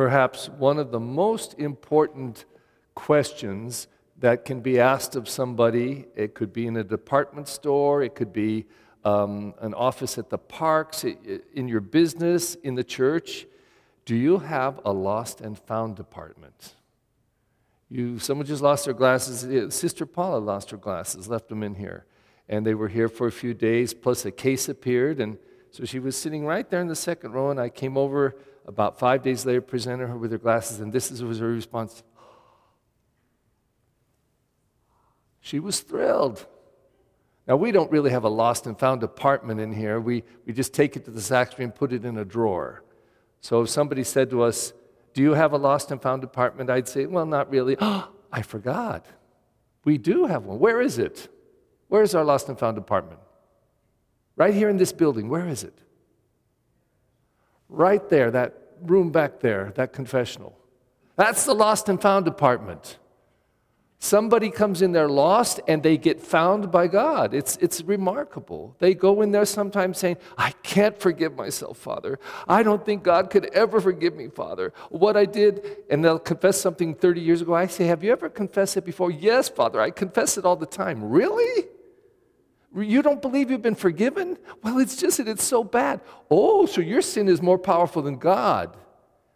perhaps one of the most important questions that can be asked of somebody. It could be in a department store, it could be um, an office at the parks, in your business, in the church. Do you have a lost and found department? You, someone just lost their glasses. Sister Paula lost her glasses, left them in here. And they were here for a few days, plus a case appeared. And so she was sitting right there in the second row, and I came over about five days later, presented her with her glasses, and this was her response. She was thrilled. Now, we don't really have a lost and found department in here. We, we just take it to the sacristy and put it in a drawer. So if somebody said to us, Do you have a lost and found department? I'd say, Well, not really. I forgot. We do have one. Where is it? Where is our lost and found department? Right here in this building. Where is it? Right there, that room back there, that confessional. That's the lost and found department. Somebody comes in there lost and they get found by God. It's, it's remarkable. They go in there sometimes saying, I can't forgive myself, Father. I don't think God could ever forgive me, Father. What I did, and they'll confess something 30 years ago. I say, Have you ever confessed it before? Yes, Father. I confess it all the time. Really? You don't believe you've been forgiven? Well, it's just that it's so bad. Oh, so your sin is more powerful than God.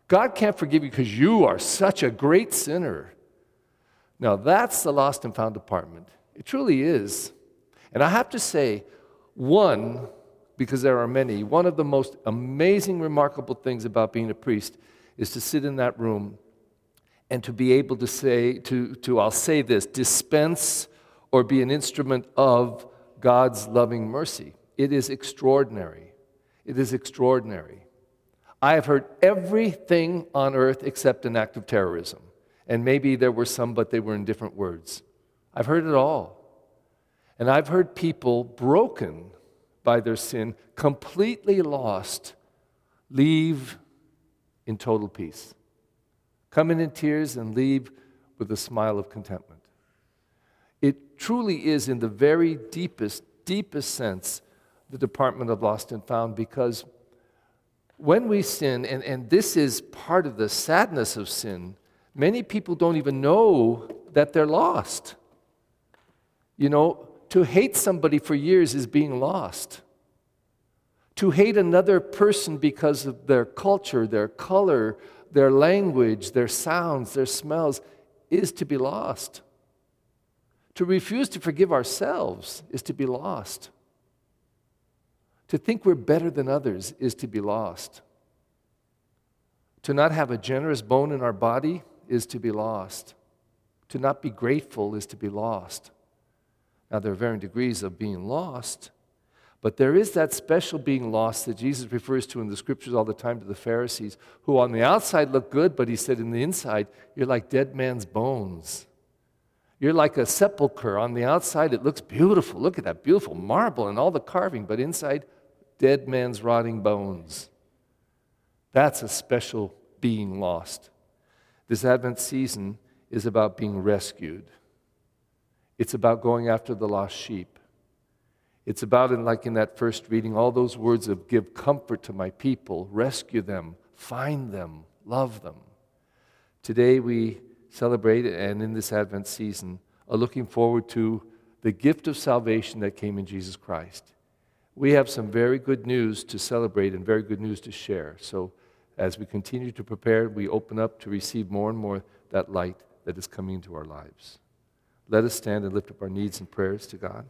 God can't forgive you because you are such a great sinner. Now, that's the lost and found department. It truly is. And I have to say, one, because there are many, one of the most amazing, remarkable things about being a priest is to sit in that room and to be able to say, to, to I'll say this, dispense or be an instrument of God's loving mercy. It is extraordinary. It is extraordinary. I have heard everything on earth except an act of terrorism. And maybe there were some, but they were in different words. I've heard it all. And I've heard people broken by their sin, completely lost, leave in total peace. Come in in tears and leave with a smile of contentment. It truly is, in the very deepest, deepest sense, the department of lost and found because when we sin, and, and this is part of the sadness of sin, Many people don't even know that they're lost. You know, to hate somebody for years is being lost. To hate another person because of their culture, their color, their language, their sounds, their smells is to be lost. To refuse to forgive ourselves is to be lost. To think we're better than others is to be lost. To not have a generous bone in our body is to be lost. To not be grateful is to be lost. Now, there are varying degrees of being lost, but there is that special being lost that Jesus refers to in the scriptures all the time to the Pharisees, who on the outside look good, but he said in the inside, you're like dead man's bones. You're like a sepulchre. On the outside, it looks beautiful. Look at that beautiful marble and all the carving, but inside, dead man's rotting bones. That's a special being lost. This Advent season is about being rescued. It's about going after the lost sheep. It's about, in, like in that first reading, all those words of give comfort to my people, rescue them, find them, love them. Today we celebrate, and in this Advent season, are looking forward to the gift of salvation that came in Jesus Christ. We have some very good news to celebrate and very good news to share. So as we continue to prepare, we open up to receive more and more that light that is coming into our lives. Let us stand and lift up our needs and prayers to God.